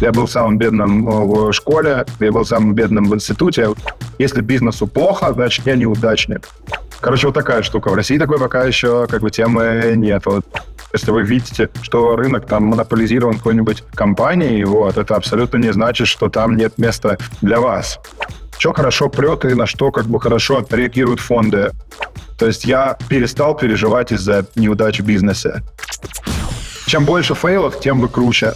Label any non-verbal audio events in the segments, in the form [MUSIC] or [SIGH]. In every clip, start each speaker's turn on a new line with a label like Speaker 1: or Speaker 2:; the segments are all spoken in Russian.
Speaker 1: Я был самым бедным в школе, я был самым бедным в институте. Если бизнесу плохо, значит, я неудачник. Короче, вот такая штука. В России такой пока еще как бы темы нет. Вот. Если вы видите, что рынок там монополизирован какой-нибудь компанией, вот, это абсолютно не значит, что там нет места для вас. Что хорошо прет и на что как бы хорошо реагируют фонды. То есть я перестал переживать из-за неудач в бизнесе. Чем больше фейлов, тем вы круче.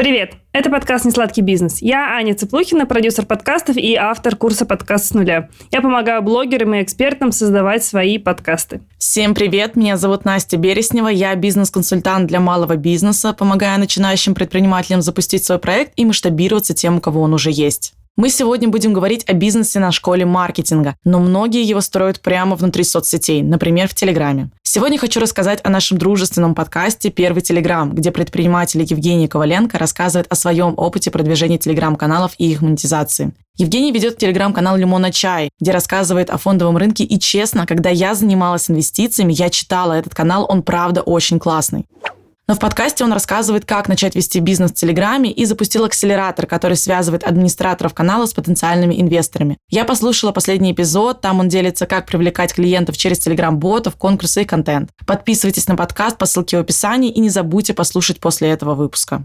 Speaker 2: Привет! Это подкаст «Несладкий бизнес». Я Аня Цыплухина, продюсер подкастов и автор курса «Подкаст с нуля». Я помогаю блогерам и экспертам создавать свои подкасты.
Speaker 3: Всем привет! Меня зовут Настя Береснева. Я бизнес-консультант для малого бизнеса, помогаю начинающим предпринимателям запустить свой проект и масштабироваться тем, у кого он уже есть. Мы сегодня будем говорить о бизнесе на школе маркетинга, но многие его строят прямо внутри соцсетей, например, в Телеграме. Сегодня хочу рассказать о нашем дружественном подкасте «Первый Телеграм», где предприниматель Евгений Коваленко рассказывает о своем опыте продвижения телеграм-каналов и их монетизации. Евгений ведет телеграм-канал «Лимона Чай», где рассказывает о фондовом рынке. И честно, когда я занималась инвестициями, я читала этот канал, он правда очень классный. Но в подкасте он рассказывает, как начать вести бизнес в Телеграме и запустил акселератор, который связывает администраторов канала с потенциальными инвесторами. Я послушала последний эпизод, там он делится, как привлекать клиентов через Телеграм-ботов, конкурсы и контент. Подписывайтесь на подкаст по ссылке в описании и не забудьте послушать после этого выпуска.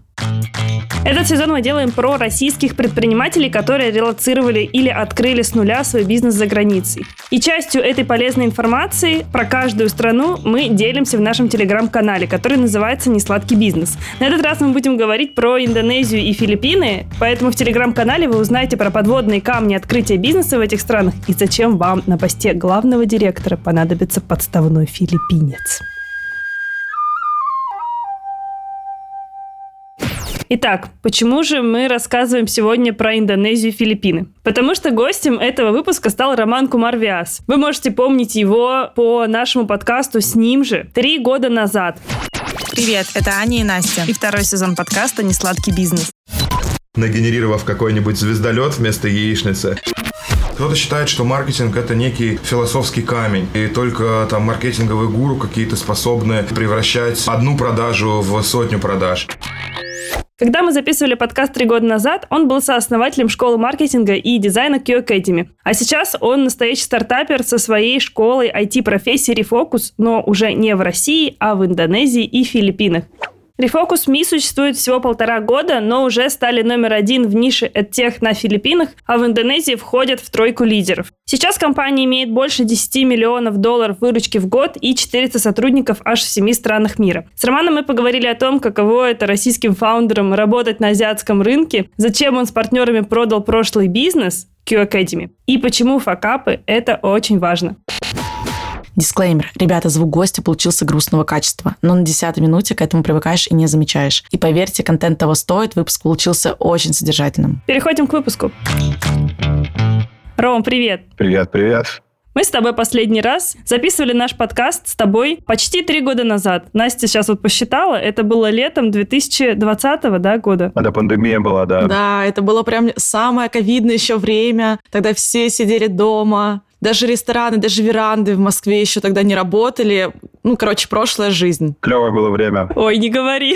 Speaker 2: Этот сезон мы делаем про российских предпринимателей, которые релацировали или открыли с нуля свой бизнес за границей. И частью этой полезной информации про каждую страну мы делимся в нашем телеграм-канале, который называется «Несладкий бизнес». На этот раз мы будем говорить про Индонезию и Филиппины, поэтому в телеграм-канале вы узнаете про подводные камни открытия бизнеса в этих странах и зачем вам на посте главного директора понадобится подставной филиппинец. Итак, почему же мы рассказываем сегодня про Индонезию и Филиппины? Потому что гостем этого выпуска стал Роман Кумарвиас. Вы можете помнить его по нашему подкасту с ним же три года назад.
Speaker 3: Привет, это Аня и Настя. И второй сезон подкаста «Несладкий бизнес».
Speaker 4: Нагенерировав какой-нибудь звездолет вместо яичницы, кто-то считает, что маркетинг это некий философский камень, и только там маркетинговые гуру какие-то способны превращать одну продажу в сотню продаж.
Speaker 2: Когда мы записывали подкаст три года назад, он был сооснователем школы маркетинга и дизайна Q Academy. А сейчас он настоящий стартапер со своей школой IT-профессии Refocus, но уже не в России, а в Индонезии и Филиппинах. Refocus Me существует всего полтора года, но уже стали номер один в нише EdTech на Филиппинах, а в Индонезии входят в тройку лидеров. Сейчас компания имеет больше 10 миллионов долларов выручки в год и 400 сотрудников аж в 7 странах мира. С Романом мы поговорили о том, каково это российским фаундерам работать на азиатском рынке, зачем он с партнерами продал прошлый бизнес, Q Academy, и почему факапы – это очень важно.
Speaker 3: Дисклеймер. Ребята, звук гостя получился грустного качества, но на десятой минуте к этому привыкаешь и не замечаешь. И поверьте, контент того стоит, выпуск получился очень содержательным.
Speaker 2: Переходим к выпуску. Ром, привет.
Speaker 1: Привет, привет.
Speaker 2: Мы с тобой последний раз записывали наш подкаст с тобой почти три года назад. Настя сейчас вот посчитала, это было летом 2020 да, года.
Speaker 1: Это пандемия была, да.
Speaker 3: Да, это было прям самое ковидное еще время. Тогда все сидели дома, даже рестораны, даже веранды в Москве еще тогда не работали. Ну, короче, прошлая жизнь.
Speaker 1: Клевое было время.
Speaker 2: Ой, не говори.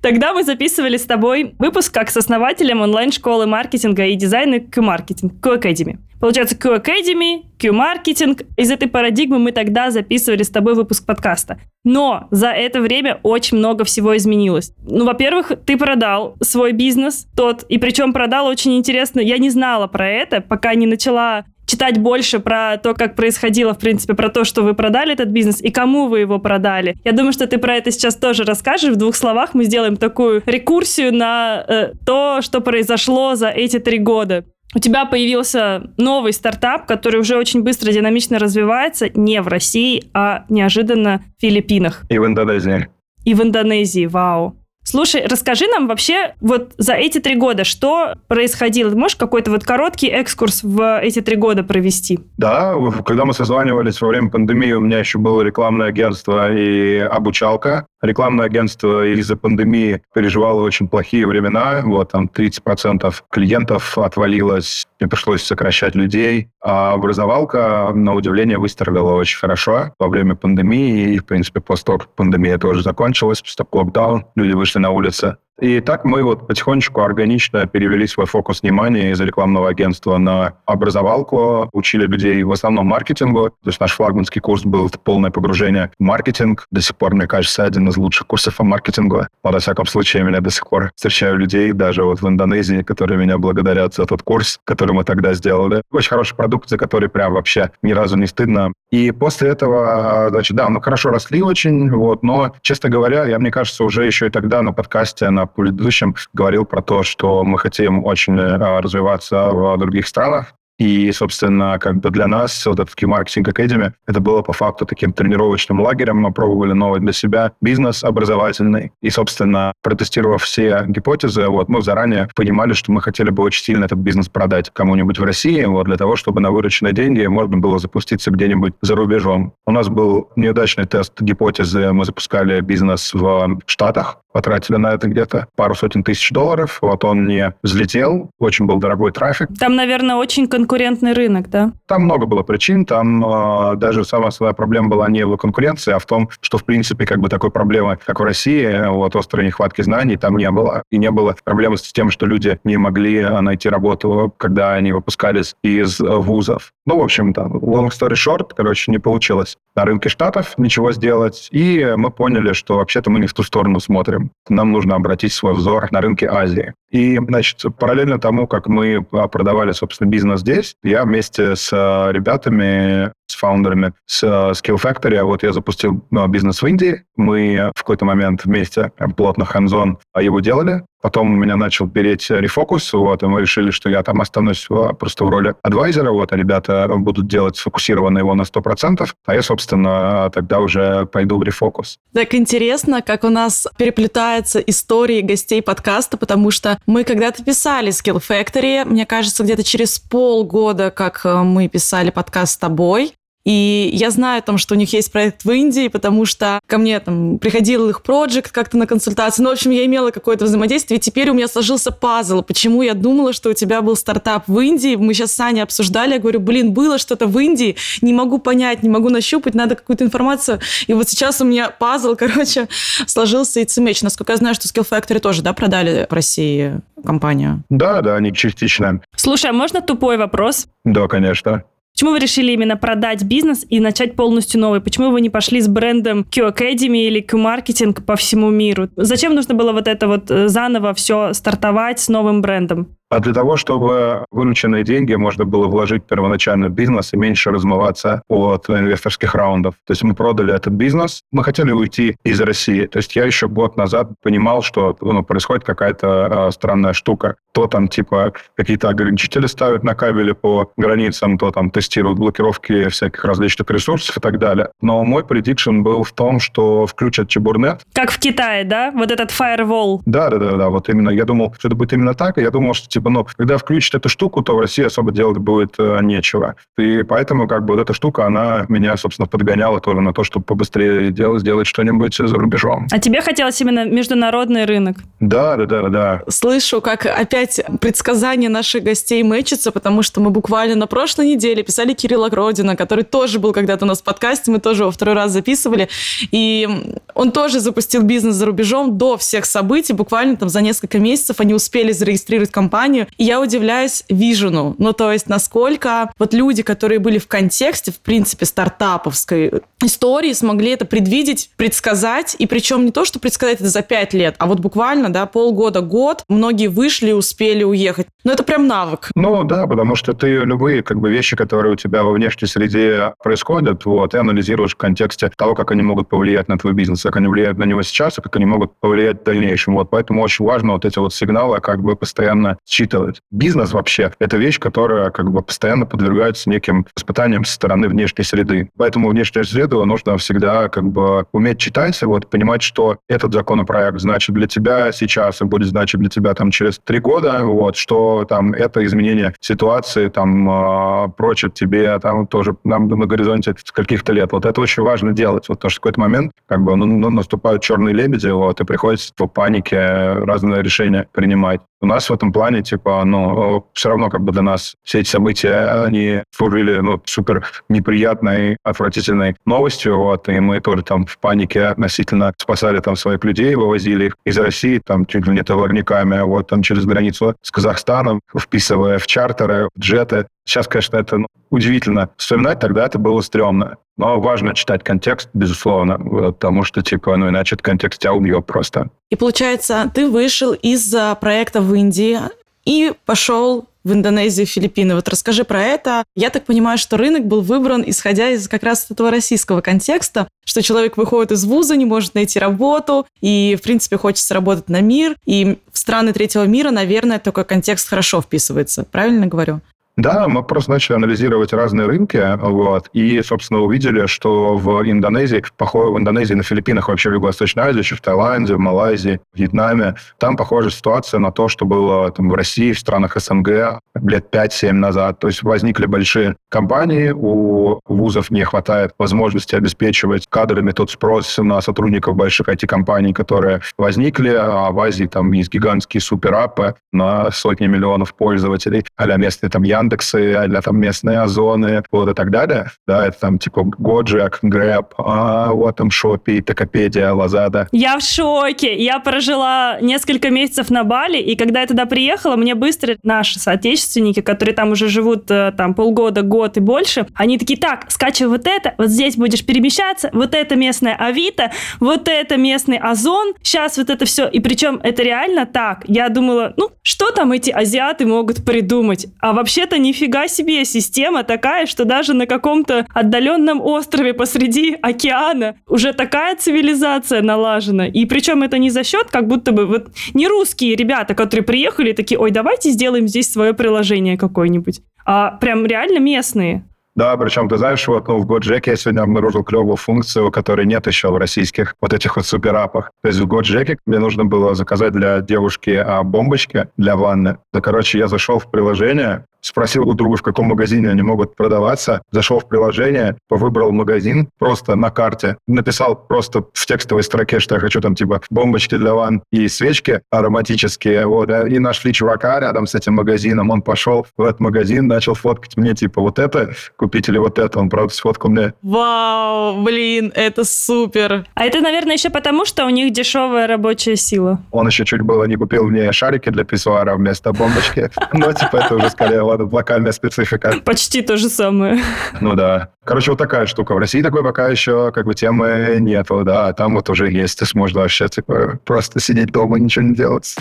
Speaker 2: Тогда мы записывали с тобой выпуск как с основателем онлайн-школы маркетинга и дизайна Q-Marketing, Q-Academy. Получается, Q-Academy, Q-Marketing. Из этой парадигмы мы тогда записывали с тобой выпуск подкаста. Но за это время очень много всего изменилось. Ну, во-первых, ты продал свой бизнес тот, и причем продал очень интересно. Я не знала про это, пока не начала читать больше про то, как происходило, в принципе, про то, что вы продали этот бизнес и кому вы его продали. Я думаю, что ты про это сейчас тоже расскажешь. В двух словах мы сделаем такую рекурсию на э, то, что произошло за эти три года. У тебя появился новый стартап, который уже очень быстро, динамично развивается не в России, а неожиданно в Филиппинах.
Speaker 1: И в Индонезии.
Speaker 2: И в Индонезии, вау. Слушай, расскажи нам вообще вот за эти три года, что происходило? Можешь какой-то вот короткий экскурс в эти три года провести?
Speaker 1: Да, когда мы созванивались во время пандемии, у меня еще было рекламное агентство и обучалка. Рекламное агентство из-за пандемии переживало очень плохие времена. Вот там 30% клиентов отвалилось, мне пришлось сокращать людей. А образовалка, на удивление, выстрелила очень хорошо во время пандемии. И, в принципе, после того, как пандемия тоже закончилась, после локдаун, люди вышли на улицы. И так мы вот потихонечку органично перевели свой фокус внимания из рекламного агентства на образовалку, учили людей в основном маркетингу. То есть наш флагманский курс был полное погружение в маркетинг. До сих пор, мне кажется, один из лучших курсов по маркетингу. Но, во всяком случае, меня до сих пор встречаю людей, даже вот в Индонезии, которые меня благодарят за тот курс, который мы тогда сделали. Очень хороший продукт, за который прям вообще ни разу не стыдно. И после этого, значит, да, мы хорошо росли очень, вот, но, честно говоря, я, мне кажется, уже еще и тогда на подкасте, на предыдущем говорил про то, что мы хотим очень э, развиваться в других странах, и, собственно, как бы для нас вот этот Q-Marketing Academy, это было по факту таким тренировочным лагерем. Мы пробовали новый для себя бизнес образовательный. И, собственно, протестировав все гипотезы, вот, мы заранее понимали, что мы хотели бы очень сильно этот бизнес продать кому-нибудь в России, вот, для того, чтобы на вырученные деньги можно было запуститься где-нибудь за рубежом. У нас был неудачный тест гипотезы. Мы запускали бизнес в Штатах, потратили на это где-то пару сотен тысяч долларов. Вот он не взлетел, очень был дорогой трафик.
Speaker 2: Там, наверное, очень конкурентный рынок, да?
Speaker 1: Там много было причин. Там э, даже самая своя проблема была не в конкуренции, а в том, что, в принципе, как бы такой проблемы, как в России, вот острой нехватки знаний там не было. И не было проблемы с тем, что люди не могли а, найти работу, когда они выпускались из вузов. Ну, в общем, там, long story short, короче, не получилось на рынке Штатов ничего сделать. И мы поняли, что вообще-то мы не в ту сторону смотрим. Нам нужно обратить свой взор на рынке Азии. И, значит, параллельно тому, как мы а, продавали, собственно, бизнес здесь, я вместе с а, ребятами, с фаундерами с а, Skill Factory, вот я запустил бизнес в Индии. Мы в какой-то момент вместе плотно hands его делали. Потом у меня начал переть рефокус, вот, и мы решили, что я там останусь просто в роли адвайзера, вот, а ребята будут делать сфокусированно его на 100%, а я, собственно, тогда уже пойду в рефокус.
Speaker 3: Так интересно, как у нас переплетаются истории гостей подкаста, потому что мы когда-то писали Skill Factory, мне кажется, где-то через полгода, как э, мы писали подкаст с тобой, и я знаю там, что у них есть проект в Индии, потому что ко мне там приходил их проект как-то на консультации. Ну, в общем, я имела какое-то взаимодействие. И теперь у меня сложился пазл. Почему я думала, что у тебя был стартап в Индии? Мы сейчас с Аней обсуждали. Я говорю, блин, было что-то в Индии. Не могу понять, не могу нащупать. Надо какую-то информацию. И вот сейчас у меня пазл, [LAUGHS] короче, сложился и цемеч. Насколько я знаю, что Skill Factory тоже, да, продали в России компанию?
Speaker 1: Да, да, они частично.
Speaker 2: Слушай, а можно тупой вопрос?
Speaker 1: Да, конечно.
Speaker 2: Почему вы решили именно продать бизнес и начать полностью новый? Почему вы не пошли с брендом Q Academy или Q Marketing по всему миру? Зачем нужно было вот это вот э, заново все стартовать с новым брендом?
Speaker 1: А для того, чтобы вырученные деньги можно было вложить в первоначальный бизнес и меньше размываться от инвесторских раундов. То есть мы продали этот бизнес, мы хотели уйти из России. То есть я еще год назад понимал, что ну, происходит какая-то э, странная штука. То там типа какие-то ограничители ставят на кабели по границам, то там тестируют блокировки всяких различных ресурсов и так далее. Но мой предикшн был в том, что включат чебурнет.
Speaker 2: Как в Китае, да? Вот этот firewall.
Speaker 1: Да, да, да, да. Вот именно я думал, что это будет именно так, и я думал, что типа типа, ну, когда включат эту штуку, то в России особо делать будет э, нечего. И поэтому, как бы, вот эта штука, она меня, собственно, подгоняла тоже на то, чтобы побыстрее делать, сделать что-нибудь за рубежом.
Speaker 2: А тебе хотелось именно международный рынок?
Speaker 1: Да, да, да, да.
Speaker 3: Слышу, как опять предсказания наших гостей мэчатся, потому что мы буквально на прошлой неделе писали Кирилла Гродина, который тоже был когда-то у нас в подкасте, мы тоже его второй раз записывали, и он тоже запустил бизнес за рубежом до всех событий, буквально там за несколько месяцев они успели зарегистрировать компанию, компанию. И я удивляюсь вижену. Ну, то есть, насколько вот люди, которые были в контексте, в принципе, стартаповской истории, смогли это предвидеть, предсказать. И причем не то, что предсказать это за пять лет, а вот буквально, да, полгода, год. Многие вышли и успели уехать. Но это прям навык.
Speaker 1: Ну, да, потому что ты любые как бы вещи, которые у тебя во внешней среде происходят, вот, ты анализируешь в контексте того, как они могут повлиять на твой бизнес, как они влияют на него сейчас, и как они могут повлиять в дальнейшем. Вот, поэтому очень важно вот эти вот сигналы как бы постоянно считывать. Бизнес вообще — это вещь, которая как бы постоянно подвергается неким испытаниям со стороны внешней среды. Поэтому внешнюю среду нужно всегда как бы уметь читать, вот, понимать, что этот законопроект значит для тебя сейчас и будет значить для тебя там через три года, вот, что там это изменение ситуации там э, прочит тебе там тоже нам на горизонте каких-то лет. Вот это очень важно делать, вот, потому что в какой-то момент как бы ну, ну, наступают черные лебеди, вот, и приходится в панике разные решения принимать. У нас в этом плане, типа, ну, все равно как бы для нас все эти события, они служили, ну, супер неприятной, отвратительной новостью, вот, и мы тоже там в панике относительно спасали там своих людей, вывозили их из России, там, чуть ли не товарниками, вот, там, через границу с Казахстаном, вписывая в чартеры, в джеты. Сейчас, конечно, это ну, удивительно вспоминать, тогда это было стрёмно. Но важно читать контекст, безусловно, потому что, типа, ну, иначе контекст тебя убьет просто.
Speaker 3: И получается, ты вышел из проекта в Индии и пошел в Индонезию, Филиппины. Вот расскажи про это. Я так понимаю, что рынок был выбран, исходя из как раз этого российского контекста, что человек выходит из вуза, не может найти работу, и, в принципе, хочется работать на мир. И в страны третьего мира, наверное, такой контекст хорошо вписывается. Правильно говорю?
Speaker 1: Да, мы просто начали анализировать разные рынки, вот, и, собственно, увидели, что в Индонезии, похоже, в Индонезии, на Филиппинах, вообще в Юго-Восточной Азии, еще в Таиланде, в Малайзии, в Вьетнаме, там похожая ситуация на то, что было там, в России, в странах СНГ лет 5-7 назад. То есть возникли большие компании, у вузов не хватает возможности обеспечивать кадрами тот спрос на сотрудников больших IT-компаний, которые возникли, а в Азии там есть гигантские суперапы на сотни миллионов пользователей, а местные там Яндекс, Яндексы, а там местные Озоны, вот и так далее. Да, это там типа Gojek, Grab, а вот там Shopee, Токопедия, Лазада.
Speaker 2: Я в шоке. Я прожила несколько месяцев на Бали, и когда я туда приехала, мне быстро наши соотечественники, которые там уже живут э, там полгода, год и больше, они такие, так, скачивай вот это, вот здесь будешь перемещаться, вот это местная Авито, вот это местный Озон, сейчас вот это все. И причем это реально так. Я думала, ну, что там эти азиаты могут придумать? А вообще-то это нифига себе система такая, что даже на каком-то отдаленном острове посреди океана уже такая цивилизация налажена. И причем это не за счет, как будто бы вот не русские ребята, которые приехали такие, ой, давайте сделаем здесь свое приложение какое-нибудь, а прям реально местные.
Speaker 1: Да, причем, ты знаешь, вот ну, в Годжеке я сегодня обнаружил клевую функцию, которой нет еще в российских вот этих вот суперапах. То есть в Годжеке мне нужно было заказать для девушки а, бомбочки для ванны. Да, короче, я зашел в приложение, спросил у друга, в каком магазине они могут продаваться, зашел в приложение, выбрал магазин просто на карте, написал просто в текстовой строке, что я хочу там типа бомбочки для ванн и свечки ароматические, вот, и нашли чувака рядом с этим магазином, он пошел в этот магазин, начал фоткать мне типа вот это купить или вот это, он правда сфоткал мне.
Speaker 3: Вау, блин, это супер.
Speaker 2: А это, наверное, еще потому, что у них дешевая рабочая сила.
Speaker 1: Он еще чуть было не купил мне шарики для писсуара вместо бомбочки, [LAUGHS] но типа это уже скорее локальная специфика.
Speaker 2: Почти то же самое.
Speaker 1: Ну да. Короче, вот такая штука. В России такой пока еще как бы темы нету, да, а там вот уже есть. Ты сможешь вообще типа просто сидеть дома, ничего не делать.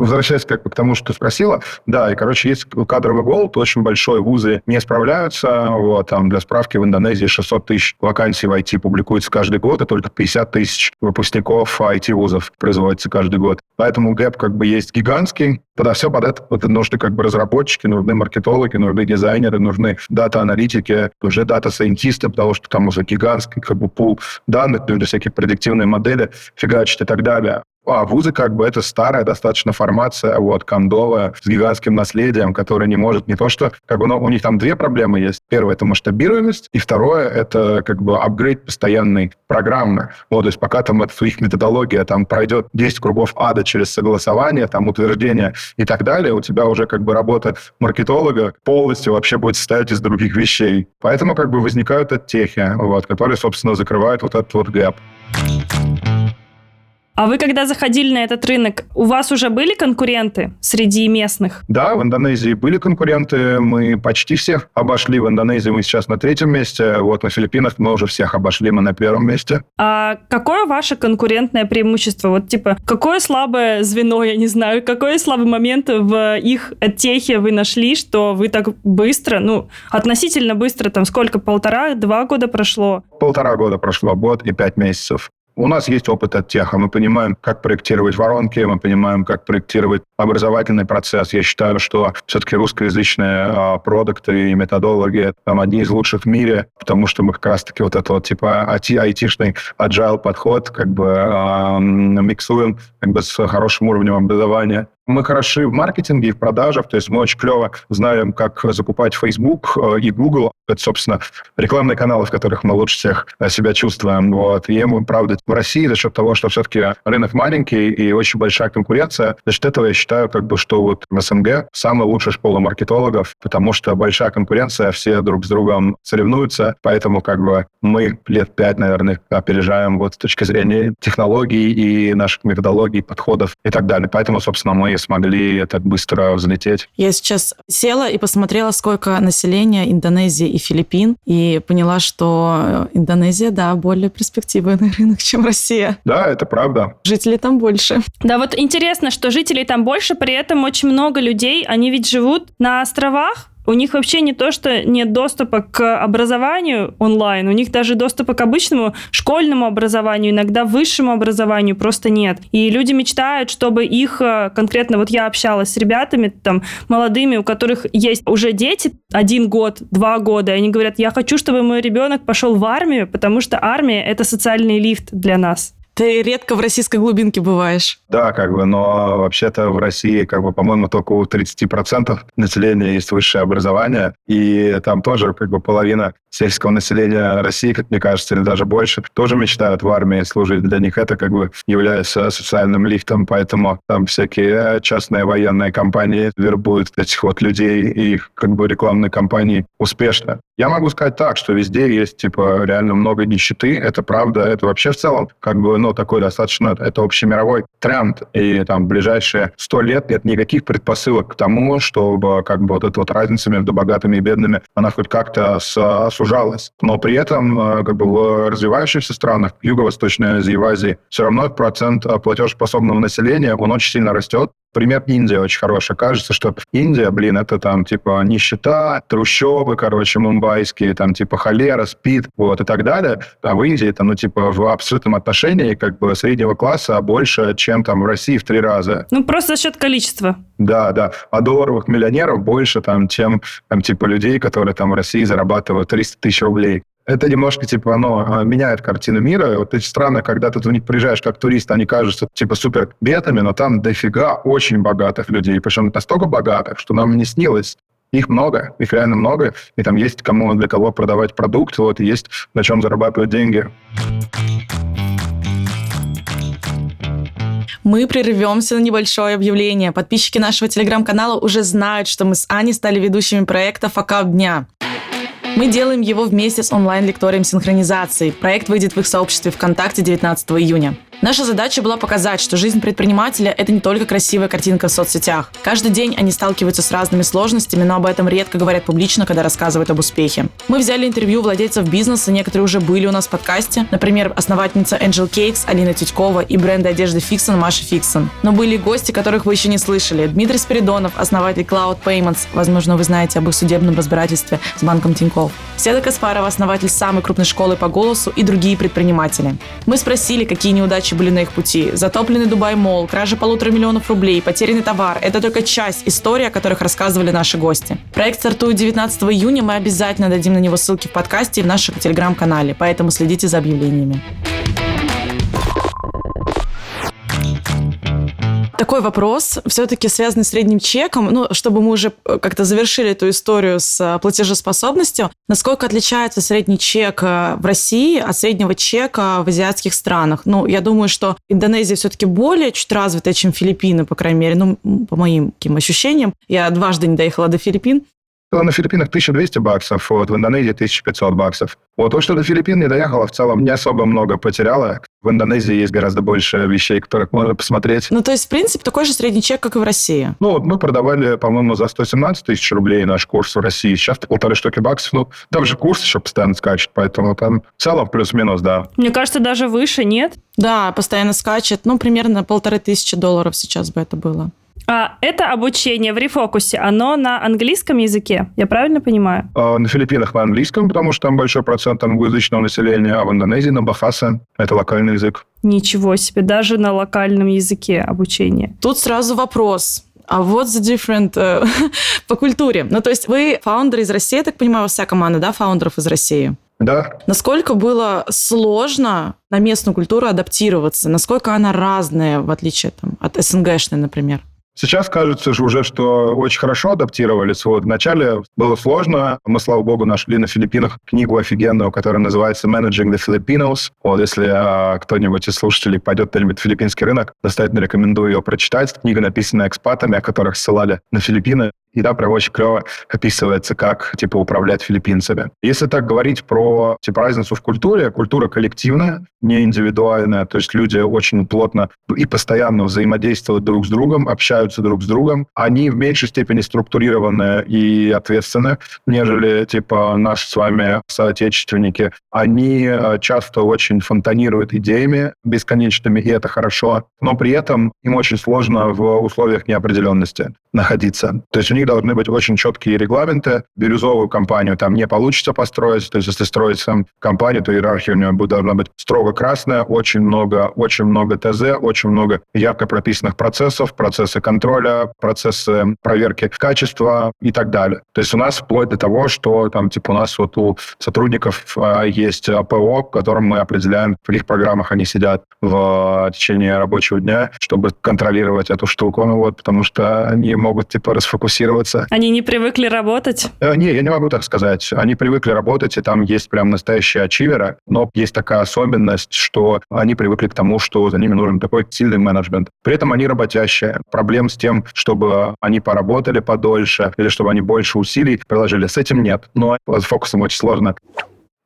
Speaker 1: Возвращаясь как бы к тому, что ты спросила, да, и, короче, есть кадровый голод, очень большой, вузы не справляются, вот, там, для справки, в Индонезии 600 тысяч вакансий в IT публикуется каждый год, и только 50 тысяч выпускников IT-вузов производится каждый год. Поэтому гэп как бы есть гигантский, тогда все под это. Вот нужны как бы разработчики, нужны маркетологи, нужны дизайнеры, нужны дата-аналитики, уже дата-сайентисты, потому что там уже гигантский как бы пул данных, нужны всякие предиктивные модели фигачить и так далее. А вузы как бы это старая достаточно формация, вот, кондовая, с гигантским наследием, которая не может не то что... Как бы, ну, у них там две проблемы есть. Первое — это масштабируемость, и второе — это как бы апгрейд постоянный программно. Вот, то есть пока там это их методология там пройдет 10 кругов ада через согласование, там утверждение и так далее, у тебя уже как бы работа маркетолога полностью вообще будет состоять из других вещей. Поэтому как бы возникают EdTech и, вот, которые, собственно, закрывают вот этот вот gap.
Speaker 2: А вы, когда заходили на этот рынок, у вас уже были конкуренты среди местных?
Speaker 1: Да, в Индонезии были конкуренты. Мы почти всех обошли. В Индонезии мы сейчас на третьем месте. Вот на Филиппинах мы уже всех обошли, мы на первом месте.
Speaker 2: А какое ваше конкурентное преимущество? Вот типа, какое слабое звено, я не знаю, какой слабый момент в их техе вы нашли, что вы так быстро, ну, относительно быстро, там сколько, полтора-два года прошло?
Speaker 1: Полтора года прошло, год и пять месяцев. У нас есть опыт от теха, мы понимаем, как проектировать воронки, мы понимаем, как проектировать образовательный процесс. Я считаю, что все-таки русскоязычные а, продукты и методологии там одни из лучших в мире, потому что мы как раз-таки вот это вот типа IT, айтишный agile подход как бы а, миксуем как бы с хорошим уровнем образования. Мы хороши в маркетинге и в продажах, то есть мы очень клево знаем, как закупать Facebook э, и Google. Это, собственно, рекламные каналы, в которых мы лучше всех э, себя чувствуем. Вот. И мы, правда, в России за счет того, что все-таки рынок маленький и очень большая конкуренция, за счет этого я считаю, как бы, что вот СНГ самая лучшая школа маркетологов, потому что большая конкуренция, все друг с другом соревнуются, поэтому как бы мы лет пять, наверное, опережаем вот с точки зрения технологий и наших методологий, подходов и так далее. Поэтому, собственно, мы смогли так быстро взлететь.
Speaker 3: Я сейчас села и посмотрела, сколько населения Индонезии и Филиппин, и поняла, что Индонезия, да, более перспективный [LAUGHS] рынок, чем Россия.
Speaker 1: Да, это правда.
Speaker 3: Жителей там больше.
Speaker 2: Да, вот интересно, что жителей там больше, при этом очень много людей, они ведь живут на островах, у них вообще не то, что нет доступа к образованию онлайн, у них даже доступа к обычному школьному образованию, иногда высшему образованию просто нет. И люди мечтают, чтобы их, э, конкретно вот я общалась с ребятами там молодыми, у которых есть уже дети, один год, два года, и они говорят, я хочу, чтобы мой ребенок пошел в армию, потому что армия — это социальный лифт для нас.
Speaker 3: Ты редко в российской глубинке бываешь.
Speaker 1: Да, как бы, но вообще-то в России, как бы, по-моему, только у 30% населения есть высшее образование, и там тоже, как бы, половина сельского населения России, как мне кажется, или даже больше, тоже мечтают в армии служить. Для них это, как бы, является социальным лифтом, поэтому там всякие частные военные компании вербуют этих вот людей, и их, как бы, рекламные кампании успешно. Я могу сказать так, что везде есть, типа, реально много нищеты, это правда, это вообще в целом, как бы, ну, такой достаточно, это общемировой тренд, и там ближайшие сто лет нет никаких предпосылок к тому, чтобы, как бы, вот эта вот разница между богатыми и бедными, она хоть как-то сужалась. Но при этом, э, как бы, в развивающихся странах, Юго-Восточной Азии, Азии, все равно процент э, платежеспособного населения, он очень сильно растет, Пример Индия очень хороший. Кажется, что Индия, блин, это там типа нищета, трущобы, короче, мумбайские, там типа холера, спид, вот, и так далее. А в Индии это, ну, типа, в абсолютном отношении как бы среднего класса больше, чем там в России в три раза.
Speaker 2: Ну, просто за счет количества.
Speaker 1: Да, да. А долларовых миллионеров больше там, чем там, типа, людей, которые там в России зарабатывают 300 тысяч рублей это немножко, типа, оно меняет картину мира. Вот эти страны, когда ты в них приезжаешь как турист, они кажутся, типа, супер бедными, но там дофига очень богатых людей. Причем настолько богатых, что нам не снилось. Их много, их реально много, и там есть кому для кого продавать продукт, вот, и есть на чем зарабатывать деньги.
Speaker 3: Мы прервемся на небольшое объявление. Подписчики нашего телеграм-канала уже знают, что мы с Аней стали ведущими проекта «Факап дня». Мы делаем его вместе с онлайн-лекторием синхронизации. Проект выйдет в их сообществе ВКонтакте 19 июня. Наша задача была показать, что жизнь предпринимателя – это не только красивая картинка в соцсетях. Каждый день они сталкиваются с разными сложностями, но об этом редко говорят публично, когда рассказывают об успехе. Мы взяли интервью владельцев бизнеса, некоторые уже были у нас в подкасте. Например, основательница Angel Cakes Алина Тютькова и бренда одежды Фиксон Маша Фиксон. Но были гости, которых вы еще не слышали. Дмитрий Спиридонов, основатель Cloud Payments. Возможно, вы знаете об их судебном разбирательстве с банком Тинькофф. Седа Каспарова, основатель самой крупной школы по голосу и другие предприниматели. Мы спросили, какие неудачи неудачи были на их пути. Затопленный Дубай Мол, кража полутора миллионов рублей, потерянный товар – это только часть истории, о которых рассказывали наши гости. Проект стартует 19 июня, мы обязательно дадим на него ссылки в подкасте и в нашем телеграм-канале, поэтому следите за объявлениями. Такой вопрос, все-таки связанный с средним чеком, ну, чтобы мы уже э, как-то завершили эту историю с э, платежеспособностью. Насколько отличается средний чек э, в России от среднего чека в азиатских странах? Ну, я думаю, что Индонезия все-таки более чуть развитая, чем Филиппины, по крайней мере, ну, по моим таким ощущениям. Я дважды не доехала до Филиппин,
Speaker 1: на Филиппинах 1200 баксов, вот, в Индонезии 1500 баксов. Вот то, что до Филиппин не доехала, в целом не особо много потеряла. В Индонезии есть гораздо больше вещей, которых можно посмотреть.
Speaker 3: Ну, то есть, в принципе, такой же средний чек, как и в России.
Speaker 1: Ну, вот мы продавали, по-моему, за 117 тысяч рублей наш курс в России. Сейчас полторы штуки баксов. Ну, там же курс еще постоянно скачет, поэтому там в целом плюс-минус, да.
Speaker 2: Мне кажется, даже выше, нет?
Speaker 3: Да, постоянно скачет. Ну, примерно полторы тысячи долларов сейчас бы это было.
Speaker 2: А это обучение в рефокусе, оно на английском языке, я правильно понимаю?
Speaker 1: А, на Филиппинах на английском, потому что там большой процент англоязычного населения, а в Индонезии на бахаса, это локальный язык.
Speaker 2: Ничего себе, даже на локальном языке обучение.
Speaker 3: Тут сразу вопрос. А вот the different uh, [LAUGHS] по культуре. Ну, то есть вы фаундеры из России, я так понимаю, вся команда, да, фаундеров из России?
Speaker 1: Да.
Speaker 3: Насколько было сложно на местную культуру адаптироваться? Насколько она разная, в отличие там, от СНГшной, например?
Speaker 1: Сейчас кажется же уже, что очень хорошо адаптировались. Вот вначале было сложно. Мы, слава богу, нашли на Филиппинах книгу офигенную, которая называется «Managing the Filipinos». Вот если а, кто-нибудь из слушателей пойдет кто-нибудь в филиппинский рынок, настоятельно рекомендую ее прочитать. Книга написана экспатами, о которых ссылали на Филиппины. И да, прям очень клево описывается, как, типа, управлять филиппинцами. Если так говорить про, типа, разницу в культуре, культура коллективная, не индивидуальная, то есть люди очень плотно и постоянно взаимодействуют друг с другом, общаются друг с другом. Они в меньшей степени структурированы и ответственны, нежели, типа, наши с вами соотечественники. Они э, часто очень фонтанируют идеями бесконечными, и это хорошо, но при этом им очень сложно в условиях неопределенности находиться. То есть у них должны быть очень четкие регламенты. Бирюзовую компанию там не получится построить. То есть если строить сам компанию, то иерархия у нее должна быть строго красная, очень много, очень много ТЗ, очень много ярко прописанных процессов, процессы контроля, процессы проверки качества и так далее. То есть у нас вплоть до того, что там типа у нас вот у сотрудников а, есть ПО, которым мы определяем, в каких программах они сидят в течение рабочего дня, чтобы контролировать эту штуку, ну вот, потому что они могут типа расфокусироваться.
Speaker 2: Они не привыкли работать?
Speaker 1: Э, не, я не могу так сказать. Они привыкли работать, и там есть прям настоящие ачиверы, но есть такая особенность, что они привыкли к тому, что за ними нужен такой сильный менеджмент. При этом они работящие. Проблем с тем, чтобы они поработали подольше или чтобы они больше усилий приложили, с этим нет. Но с фокусом очень сложно.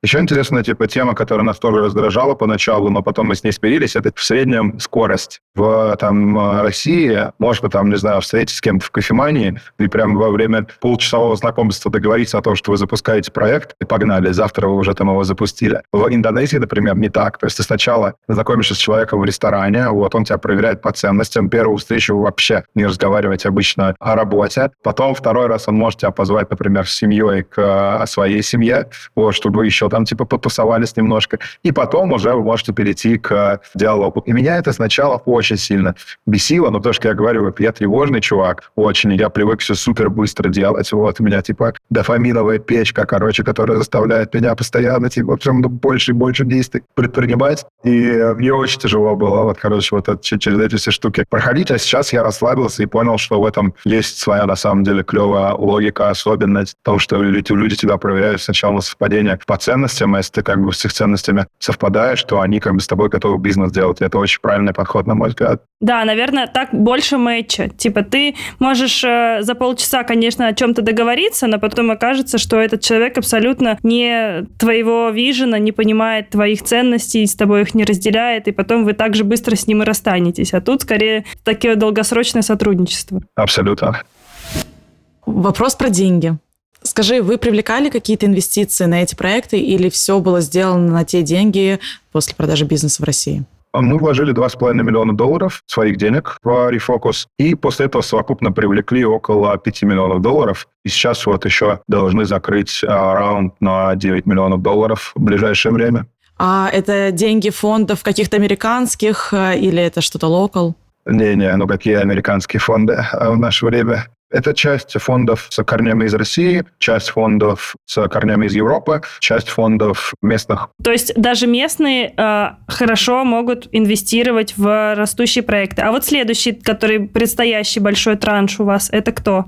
Speaker 1: Еще интересная типа тема, которая нас тоже раздражала поначалу, но потом мы с ней смирились, это в среднем скорость. В там, России можно там, не знаю, встретиться с кем-то в кофемании и прям во время полчасового знакомства договориться о том, что вы запускаете проект, и погнали, завтра вы уже там его запустили. В Индонезии, например, не так. То есть ты сначала знакомишься с человеком в ресторане, вот он тебя проверяет по ценностям. Первую встречу вообще не разговаривать обычно о работе. Потом второй раз он может тебя позвать, например, с семьей к своей семье, вот, чтобы еще там типа потусовались немножко, и потом уже вы можете перейти к диалогу. И меня это сначала очень сильно бесило, но то, что я говорю, я тревожный чувак очень, я привык все супер быстро делать, вот, у меня типа дофаминовая печка, короче, которая заставляет меня постоянно, типа, прям больше и больше действий предпринимать, и мне очень тяжело было, вот, короче, вот это, через эти все штуки проходить, а сейчас я расслабился и понял, что в этом есть своя, на самом деле, клевая логика, особенность, потому что люди, люди тебя проверяют сначала на совпадение по ценностям, ценностям, а если ты как бы с их ценностями совпадаешь, то они как бы с тобой готовы бизнес делать. И это очень правильный подход, на мой взгляд.
Speaker 2: Да, наверное, так больше мэтча. Типа ты можешь э, за полчаса, конечно, о чем-то договориться, но потом окажется, что этот человек абсолютно не твоего вижена, не понимает твоих ценностей, с тобой их не разделяет, и потом вы так же быстро с ним и расстанетесь. А тут скорее такое долгосрочное сотрудничество.
Speaker 1: Абсолютно.
Speaker 3: Вопрос про деньги. Скажи, вы привлекали какие-то инвестиции на эти проекты или все было сделано на те деньги после продажи бизнеса в России?
Speaker 1: Мы вложили 2,5 миллиона долларов своих денег в Refocus, и после этого совокупно привлекли около 5 миллионов долларов. И сейчас вот еще должны закрыть а, раунд на 9 миллионов долларов в ближайшее время.
Speaker 3: А это деньги фондов каких-то американских э, или это что-то локал?
Speaker 1: Не-не, ну какие американские фонды а в наше время? Это часть фондов с корнями из России, часть фондов с корнями из Европы, часть фондов местных.
Speaker 2: То есть даже местные э, хорошо могут инвестировать в растущие проекты. А вот следующий, который предстоящий большой транш у вас, это кто?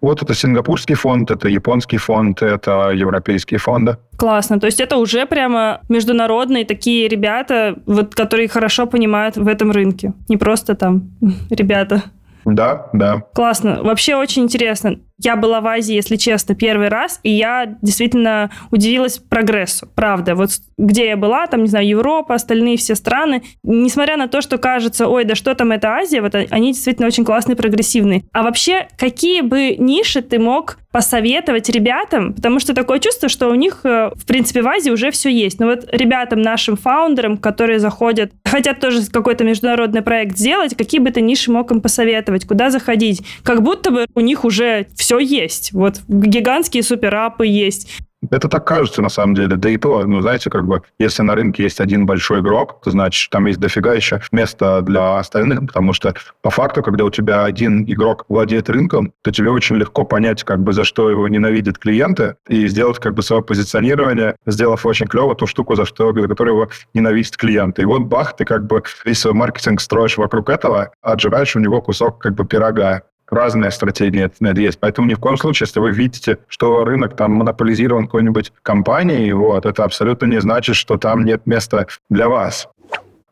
Speaker 1: Вот это сингапурский фонд, это японский фонд, это европейские фонды.
Speaker 2: Классно. То есть это уже прямо международные такие ребята, вот, которые хорошо понимают в этом рынке. Не просто там [LAUGHS] ребята
Speaker 1: да, да.
Speaker 2: Классно. Вообще очень интересно. Я была в Азии, если честно, первый раз, и я действительно удивилась прогрессу. Правда. Вот где я была, там, не знаю, Европа, остальные все страны, несмотря на то, что кажется, ой, да что там это Азия, вот они действительно очень классные, прогрессивные. А вообще, какие бы ниши ты мог посоветовать ребятам, потому что такое чувство, что у них, э, в принципе, в Азии уже все есть. Но вот ребятам, нашим фаундерам, которые заходят, хотят тоже какой-то международный проект сделать, какие бы ты ниши мог им посоветовать, куда заходить? Как будто бы у них уже все есть. Вот гигантские суперапы есть.
Speaker 1: Это так кажется на самом деле. Да и то, ну, знаете, как бы, если на рынке есть один большой игрок, то значит, там есть дофига еще места для остальных, потому что по факту, когда у тебя один игрок владеет рынком, то тебе очень легко понять, как бы, за что его ненавидят клиенты, и сделать, как бы, свое позиционирование, сделав очень клево ту штуку, за что, за которую его ненавидят клиенты. И вот бах, ты как бы весь свой маркетинг строишь вокруг этого, а отжираешь у него кусок как бы пирога разные стратегии это есть. Поэтому ни в коем случае, если вы видите, что рынок там монополизирован какой-нибудь компанией, вот, это абсолютно не значит, что там нет места для вас.